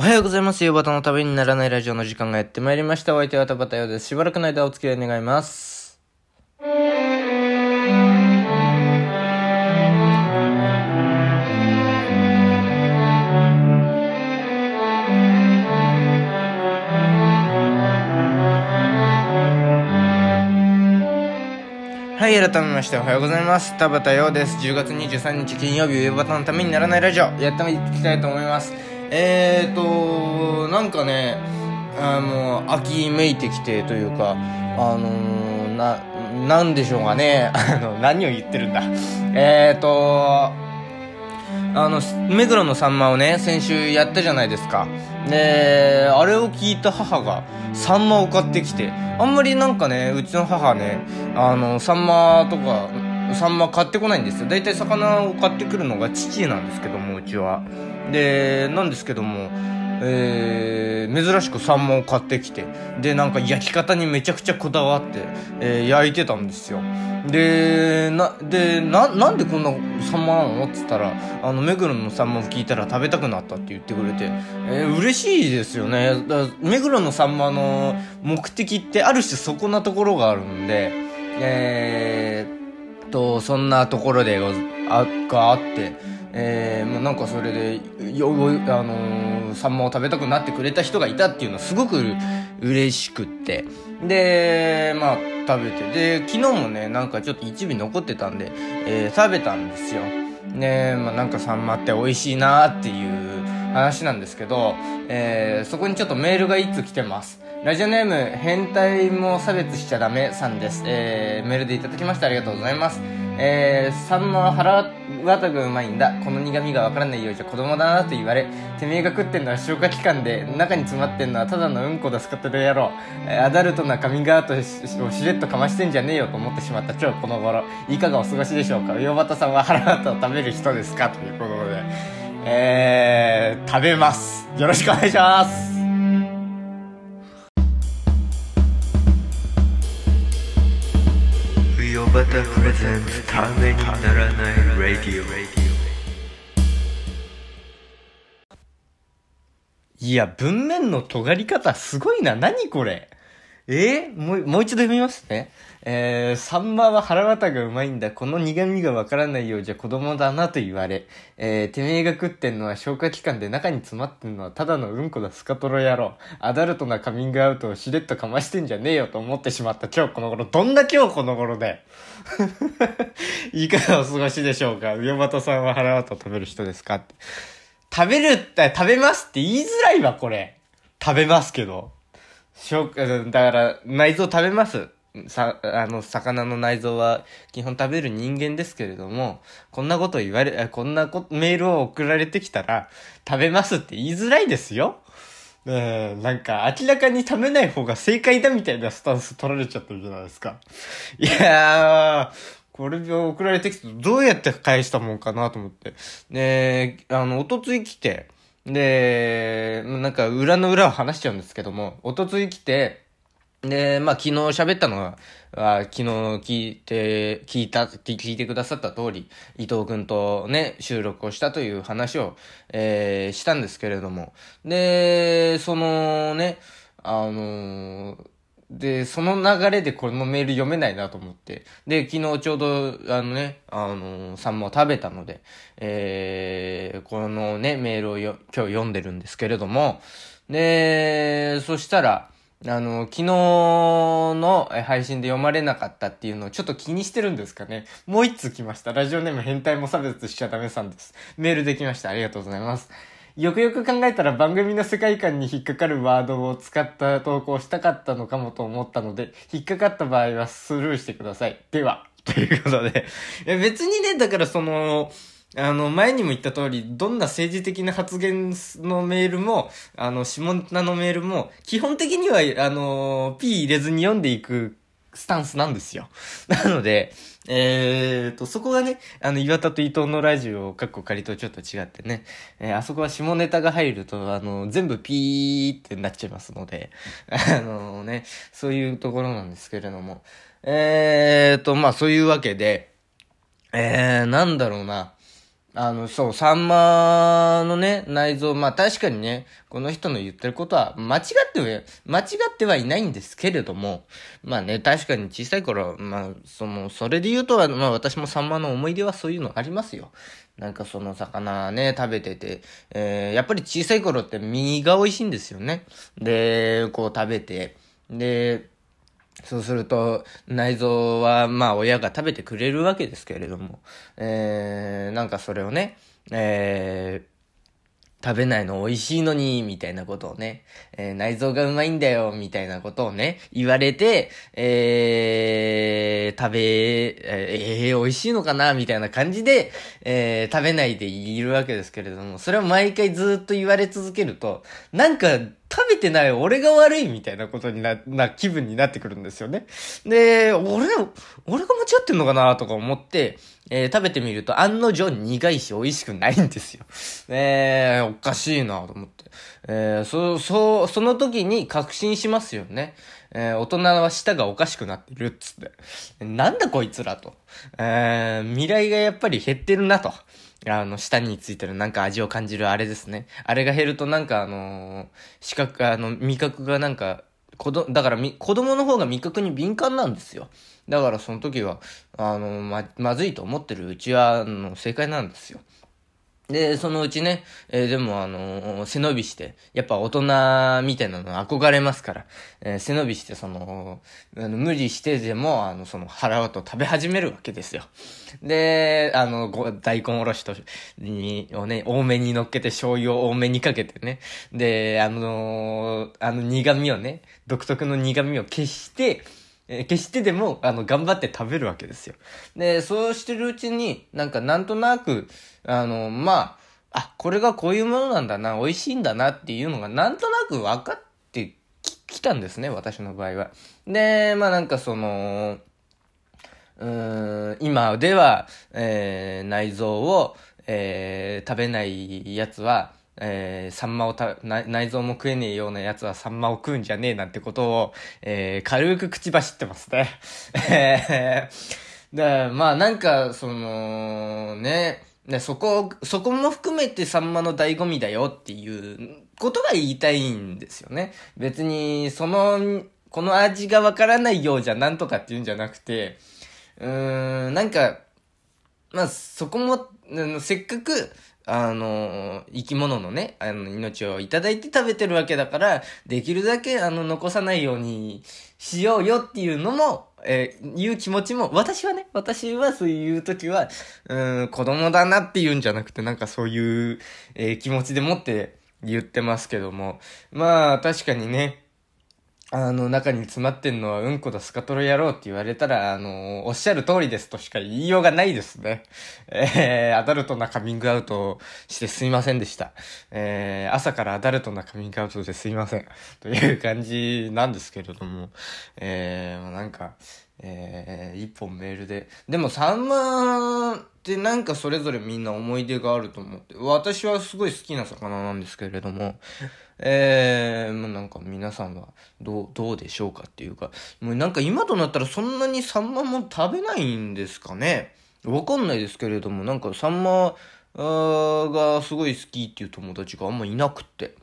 おはようございます。夕方のためにならないラジオの時間がやってまいりました。お相手は田畑洋です。しばらくの間お付き合い願います。はい、改めましておはようございます。田畑洋です。10月23日金曜日、夕方のためにならないラジオ、やっていきたいと思います。えーと、なんかね、あの、秋めいてきてというか、あのー、な、なんでしょうかね、あの、何を言ってるんだ。えーと、あの、目黒のさんまをね、先週やったじゃないですか。で、あれを聞いた母が、サンマを買ってきて、あんまりなんかね、うちの母ね、あの、サンマとか、サンマ買ってこないんですよ。大体魚を買ってくるのが父なんですけども、うちは。で、なんですけども、えー、珍しくサンマを買ってきて、で、なんか焼き方にめちゃくちゃこだわって、えー、焼いてたんですよ。で、な、で、な、んでこんなサンマなのって言ったら、あの、目黒のサンマを聞いたら食べたくなったって言ってくれて、えー、嬉しいですよね。目黒のサンマの目的ってある種そこなところがあるんで、えー、と、そんなところで、があって、えー、まあ、なんかそれで、よ、あのー、サンマを食べたくなってくれた人がいたっていうのはすごく嬉しくって。で、まあ、食べて。で、昨日もね、なんかちょっと一尾残ってたんで、えー、食べたんですよ。ねまあ、なんかサンマって美味しいなっていう話なんですけど、えー、そこにちょっとメールが一通来てます。ラジオネーム、変態も差別しちゃダメさんです。えー、メールでいただきましてありがとうございます。えー、サンマは腹渡がうまいんだ。この苦味がわからないようじゃ子供だなと言われ、てめえが食ってんのは消化器官で、中に詰まってんのはただのうんこだすかってる野郎。えーアダルトなカミングアウトをしれっとかましてんじゃねえよと思ってしまった今日この頃。いかがお過ごしでしょうか魚畑さんは腹渡を食べる人ですか？ということで。えー、食べます。よろしくお願いします。タプレゼンツためにならないラディオいや、文面の尖り方すごいな。何これ？え？ー、もう、もう一度読みますね。えー、サンマは腹渡がうまいんだ。この苦味がわからないようじゃ子供だなと言われ。えー、てめえが食ってんのは消化器官で中に詰まってんのはただのうんこだスカトロ野郎。アダルトなカミングアウトをしれっとかましてんじゃねえよと思ってしまった今日この頃。どんな今日この頃で？いかがお過ごしでしょうか？上又さんは腹渡食べる人ですか？食べるって、食べますって言いづらいわ、これ。食べますけど。しょう、だから、内臓食べます。さ、あの、魚の内臓は基本食べる人間ですけれども、こんなこと言われ、こんなこメールを送られてきたら、食べますって言いづらいですよ。えー、なんか明らかに食べない方が正解だみたいなスタンス取られちゃってるじゃないですか。いやー、これを送られてきてどうやって返したもんかなと思って。で、あの、おとつい来て、で、なんか裏の裏を話しちゃうんですけども、おとつい来て、で、まあ昨日喋ったのは、あ昨日聞いて、聞いた、聞いてくださった通り、伊藤くんとね、収録をしたという話を、えー、したんですけれども。で、そのね、あのーで、その流れでこのメール読めないなと思って。で、昨日ちょうど、あのね、あのー、サンマを食べたので、えー、このね、メールをよ今日読んでるんですけれども、で、そしたら、あの、昨日の配信で読まれなかったっていうのをちょっと気にしてるんですかね。もう一通来ました。ラジオネーム変態も差別しちゃダメさんです。メールできました。ありがとうございます。よくよく考えたら番組の世界観に引っかかるワードを使った投稿したかったのかもと思ったので、引っかかった場合はスルーしてください。では、ということで。別にね、だからその、あの、前にも言った通り、どんな政治的な発言のメールも、あの、下ネタのメールも、基本的には、あの、P 入れずに読んでいくスタンスなんですよ。なので、えーと、そこがね、あの、岩田と伊藤のラジオ、かっこ仮とちょっと違ってね、えーあそこは下ネタが入ると、あの、全部ピーってなっちゃいますので、あのね、そういうところなんですけれども、えーと、まあそういうわけで、えー、なんだろうな、あの、そう、サンマのね、内臓、まあ確かにね、この人の言ってることは、間違っては、間違ってはいないんですけれども、まあね、確かに小さい頃、まあ、その、それで言うとは、まあ私もサンマの思い出はそういうのありますよ。なんかその魚ね、食べてて、えー、やっぱり小さい頃って身が美味しいんですよね。で、こう食べて、で、そうすると、内臓は、まあ、親が食べてくれるわけですけれども、えー、なんかそれをね、えー、食べないの美味しいのに、みたいなことをね、えー、内臓がうまいんだよ、みたいなことをね、言われて、えー、食べ、えー、美味しいのかな、みたいな感じで、えー、食べないでいるわけですけれども、それを毎回ずっと言われ続けると、なんか、食べてない俺が悪いみたいなことにな、な気分になってくるんですよね。で、俺、俺が間違ってんのかなとか思って、えー、食べてみると案の定苦いし美味しくないんですよ。えー、おかしいなと思って。えー、そ、そう、その時に確信しますよね。えー、大人は舌がおかしくなってるっつって。なんだこいつらと。えー、未来がやっぱり減ってるなと。あの、舌についてるなんか味を感じるあれですね。あれが減るとなんかあのー、視覚、あの、味覚がなんか、子ど、だからみ、子供の方が味覚に敏感なんですよ。だからその時は、あの、ま、まずいと思ってるうちは、あの、正解なんですよ。で、そのうちね、えー、でもあのー、背伸びして、やっぱ大人みたいなの憧れますから、えー、背伸びして、その、あの無理してでも、あの、その腹と食べ始めるわけですよ。で、あの、大根おろしと、に、をね、多めに乗っけて醤油を多めにかけてね。で、あのー、あの苦味をね、独特の苦味を消して、え決してでも、あの、頑張って食べるわけですよ。で、そうしてるうちに、なんかなんとなく、あの、まあ、あ、これがこういうものなんだな、美味しいんだなっていうのがなんとなく分かってきたんですね、私の場合は。で、まあなんかその、うーん、今では、えー、内臓を、えー、食べないやつは、えー、サンマをた、内臓も食えねえようなやつはサンマを食うんじゃねえなんてことを、えー、軽く口走ってますね。えー、で、まあなんか、その、ね、で、そこ、そこも含めてサンマの醍醐味だよっていうことが言いたいんですよね。別に、その、この味がわからないようじゃなんとかっていうんじゃなくて、うーん、なんか、まあ、そこも、せっかく、あの、生き物のね、あの、命をいただいて食べてるわけだから、できるだけ、あの、残さないようにしようよっていうのも、えー、いう気持ちも、私はね、私はそういう時は、うん、子供だなって言うんじゃなくて、なんかそういう、えー、気持ちでもって言ってますけども。まあ、確かにね、あの、中に詰まってんのはうんこだスカトロ野郎って言われたら、あの、おっしゃる通りですとしか言いようがないですね。えー、アダルトなカミングアウトしてすいませんでした。えー、朝からアダルトなカミングアウトですいません。という感じなんですけれども、えー、なんか、えー、一本メールで。でも3万ってなんかそれぞれみんな思い出があると思って。私はすごい好きな魚なんですけれども、えー、もうなんか皆さんはどう、どうでしょうかっていうか、もうなんか今となったらそんなにサンマも食べないんですかね？わかんないですけれども、なんかサンマがすごい好きっていう友達があんまいなくって。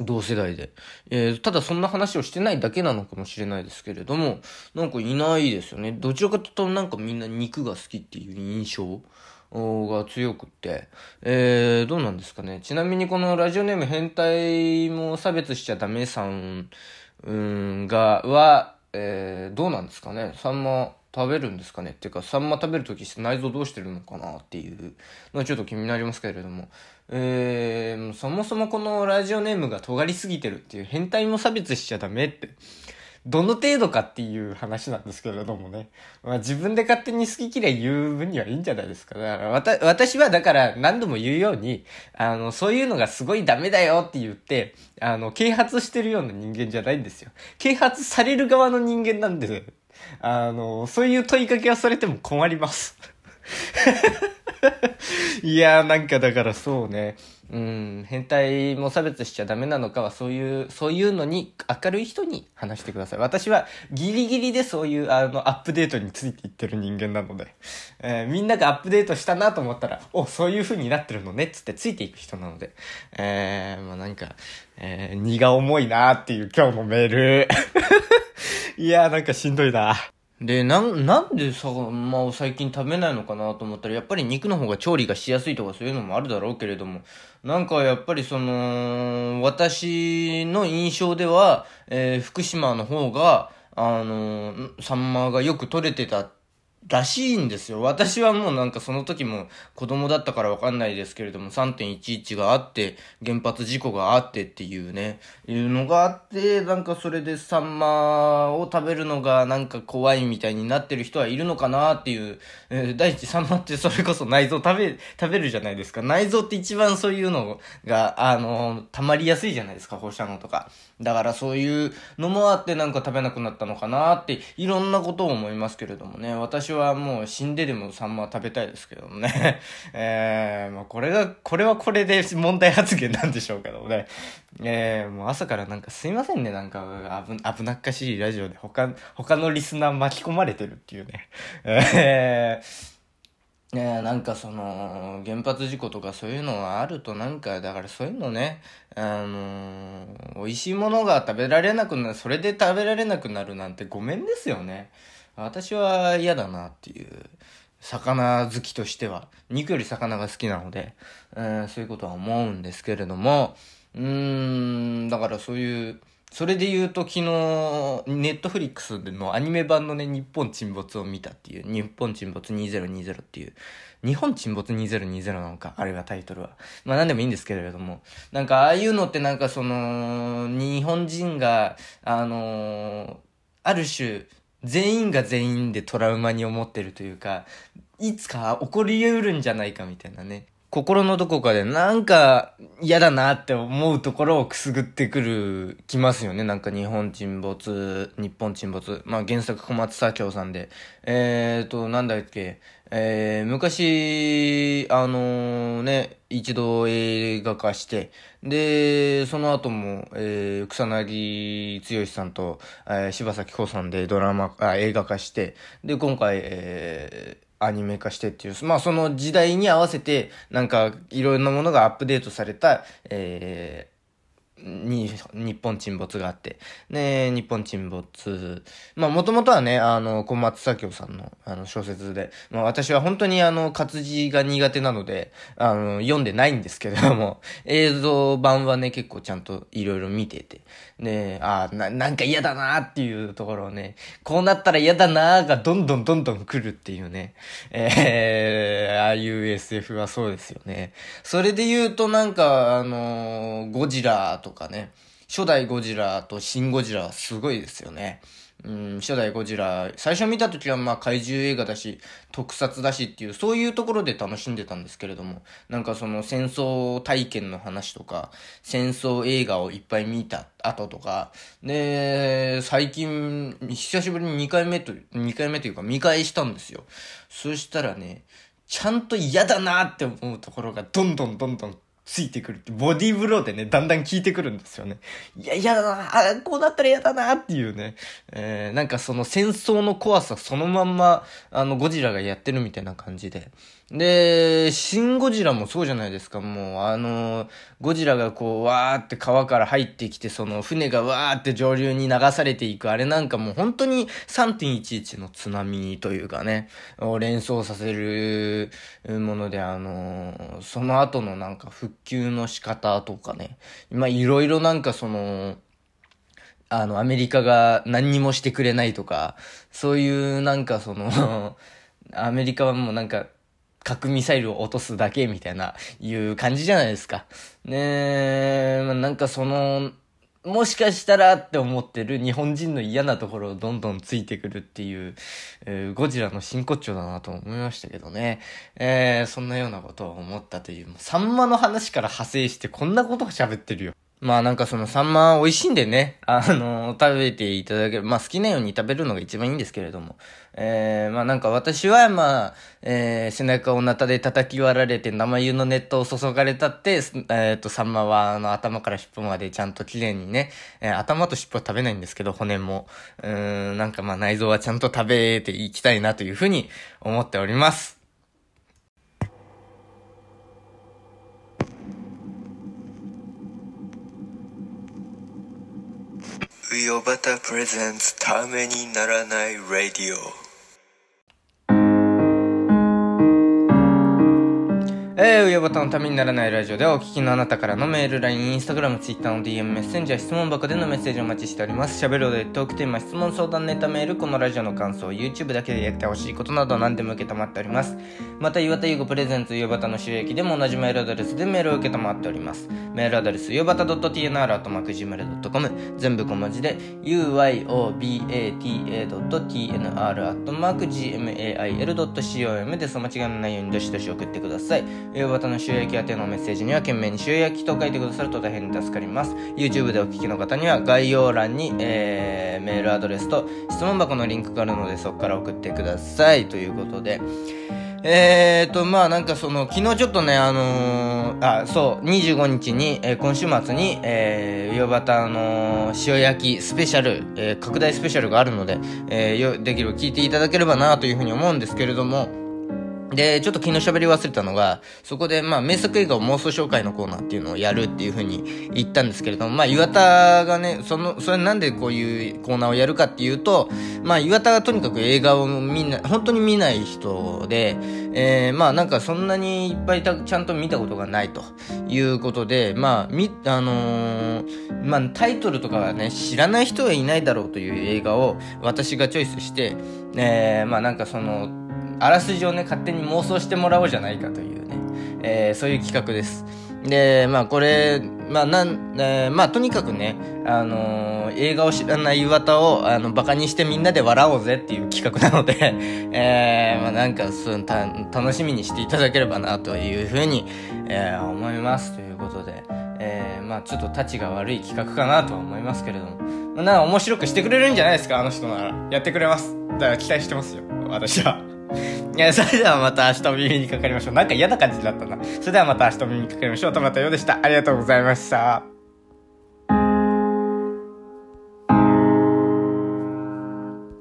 同世代で。えー、ただそんな話をしてないだけなのかもしれないですけれども、なんかいないですよね。どちらかというとなんかみんな肉が好きっていう印象？が強くって、えー、どうなんですかね。ちなみにこのラジオネーム変態も差別しちゃダメさん、うんが、は、えー、どうなんですかね。サンマ食べるんですかねっていうか、サンマ食べるとき内臓どうしてるのかなっていうのはちょっと気になりますけれども。えー、そもそもこのラジオネームが尖りすぎてるっていう変態も差別しちゃダメって、どの程度かっていう話なんですけれどもね。まあ自分で勝手に好き嫌い言う分にはいいんじゃないですか。だからわた、私はだから何度も言うように、あの、そういうのがすごいダメだよって言って、あの、啓発してるような人間じゃないんですよ。啓発される側の人間なんで、あの、そういう問いかけはされても困ります。いやーなんかだからそうね。うん、変態も差別しちゃダメなのかはそういう、そういうのに明るい人に話してください。私はギリギリでそういうあのアップデートについていってる人間なので、えーみんながアップデートしたなと思ったら、お、そういう風になってるのねっつってついていく人なので、えー、まあなんか、えー、荷が重いなーっていう今日のメール。いやーなんかしんどいな。で、なん、なんでさ、まあ、最近食べないのかなと思ったら、やっぱり肉の方が調理がしやすいとかそういうのもあるだろうけれども、なんかやっぱりその、私の印象では、えー福島の方が、あのーサンマがよく取れてたらしいんですよ。私はもうなんかその時も子供だったからわかんないですけれども、3.11があって、原発事故があってっていうね、いうのがあって、なんかそれでサンマを食べるのがなんか怖いみたいになってる人はいるのかなっていう、えー第一サンマってそれこそ内臓食べ、食べるじゃないですか。内臓って一番そういうのが、あの、溜まりやすいじゃないですか、放射能とか。だからそういうのもあってなんか食べなくなったのかなって、いろんなことを思いますけれどもね。私はもう死んででもサンマ食べたいですけどもね。えー、まあこれが、これはこれで問題発言なんでしょうけどもね。えー、もう朝からなんかすいませんね。なんか危危なっかしいラジオで他、他のリスナー巻き込まれてるっていうね。えーねえ、なんかその、原発事故とかそういうのがあるとなんか、だからそういうのね、あの美味しいものが食べられなくなる、それで食べられなくなるなんてごめんですよね。私は嫌だなっていう、魚好きとしては、肉より魚が好きなので、うん、そういうことは思うんですけれども、うーん、だからそういう、それで言うと昨日、ネットフリックスでのアニメ版のね、日本沈没を見たっていう、日本沈没2020っていう、日本沈没2020なのか、あれはタイトルは。まあ何でもいいんですけれども、なんかああいうのってなんかその、日本人が、あのある種、全員が全員でトラウマに思ってるというか、いつか起こり得るんじゃないかみたいなね。心のどこかでなんか嫌だなって思うところをくすぐってくる、きますよね。なんか日本沈没、日本沈没。まあ原作小松左京さんで。えーと、なんだっけ。えー、昔、あのね、一度映画化して、で、その後も、えー、草薙剛さんと、えー柴咲コウさんでドラマ、あ、映画化して、で、今回、えー、アニメ化してっていう、まあその時代に合わせて、なんかいろんなものがアップデートされた、えーに、日本沈没があって。で、日本沈没。まあ、もともとはね、あの、小松左京さんの、あの、小説で、まあ、私は本当にあの、活字が苦手なので、あの、読んでないんですけれども、映像版はね、結構ちゃんといろいろ見てて。で、あな、なんか嫌だなっていうところをね、こうなったら嫌だなーがどんどんどんどん来るっていうね。えー、ああいう SF はそうですよね。それで言うとなんか、あのゴジラとかかね、初代ゴジラと新ゴジラはすごいですよね。うん、初代ゴジラ、最初見た時はまあ怪獣映画だし、特撮だしっていう、そういうところで楽しんでたんですけれども、なんかその戦争体験の話とか、戦争映画をいっぱい見た後とか、で、最近、久しぶりに2回目と、2回目というか見返したんですよ。そしたらね、ちゃんと嫌だなって思うところがどんどんどんどんついてくるって、ボディーブローでね、だんだん効いてくるんですよね。いや、嫌だなあ、こうなったら嫌だなっていうね。えー、なんかその戦争の怖さそのまんま、あの、ゴジラがやってるみたいな感じで。で、シン・ゴジラもそうじゃないですか。もう、あの、ゴジラがこう、わーって川から入ってきて、その船がわーって上流に流されていく、あれなんかもう本当に3.11の津波というかね、を連想させるもので、あの、その後のなんか復旧の仕方とかね、まいろいろなんかその、あの、アメリカが何にもしてくれないとか、そういうなんかその、アメリカはもうなんか、核ミサイルを落とすだけみたいな、いう感じじゃないですか。ねえ、まあなんかその、もしかしたらって思ってる日本人の嫌なところをどんどんついてくるっていう、えーゴジラの真骨頂だなと思いましたけどね。えーそんなようなことを思ったという、もうサンマの話から派生してこんなことを喋ってるよ。まあなんかそのサンマ美味しいんでね、あの、食べていただける。まあ好きなように食べるのが一番いいんですけれども。えー、まあなんか私はまあ、えー、背中をナタで叩き割られて生湯の熱湯を注がれたって、えっ、ー、と、サンマはあの頭から尻尾までちゃんと綺麗にね、えー、頭と尻尾は食べないんですけど、骨も。うん、なんかまあ内臓はちゃんと食べていきたいなというふうに思っております。ヨバタプレゼンツためにならないラディオえー、ウヨボタのためにならないラジオではお聞きのあなたからのメール、LINE、Instagram、Twitter の DM、メッセンジャー、質問箱でのメッセージをお待ちしております。喋るでトークテーマ、質問、相談、ネタメール、このラジオの感想、YouTube だけでやってほしいことなど何でも受けたまっております。また、岩田優子プレゼンツ、ウヨバタの収益でも同じメールアドレスでメールを受けたまっております。メールアドレス、ウヨバタ .tnr.gmail.com 全部小文字で、uyobata.tnr.gmail.com です。お間違いのないようにどしどし送ってください。夕方の収益宛てのメッセージには懸命に収益と書いてくださると大変助かります。YouTube でお聞きの方には概要欄に、えー、メールアドレスと質問箱のリンクがあるのでそこから送ってください。ということで。えーと、まあなんかその、昨日ちょっとね、あのー、あ、そう、25日に、えー、今週末に、えー、バタの塩焼きスペシャル、えー、拡大スペシャルがあるので、えー、できれば聞いていただければなというふうに思うんですけれども、で、ちょっと昨日喋り忘れたのが、そこで、まあ、名作映画を妄想紹介のコーナーっていうのをやるっていうふうに言ったんですけれども、まあ、岩田がね、その、それなんでこういうコーナーをやるかっていうと、まあ、岩田がとにかく映画をみんな、本当に見ない人で、えー、まあ、なんかそんなにいっぱいたちゃんと見たことがないということで、まあ、み、あのー、まあ、タイトルとかはね、知らない人はいないだろうという映画を私がチョイスして、えー、まあ、なんかその、あらすじをね、勝手に妄想してもらおうじゃないかというね、えー、そういう企画です。で、まあこれ、まあなん、えー、まあとにかくね、あのー、映画を知らない岩田を、あの、馬鹿にしてみんなで笑おうぜっていう企画なので、えー、まあなんか、そう、た、楽しみにしていただければなというふうに、えー、思います。ということで、えー、まあちょっと立ちが悪い企画かなとは思いますけれども、まあ、な面白くしてくれるんじゃないですか、あの人なら。やってくれます。だから期待してますよ、私は。いや、それではまた明日お耳にかかりましょう。なんか嫌な感じだったな。それではまた明日お耳にかかりましょう。トマトようでした。ありがとうございました。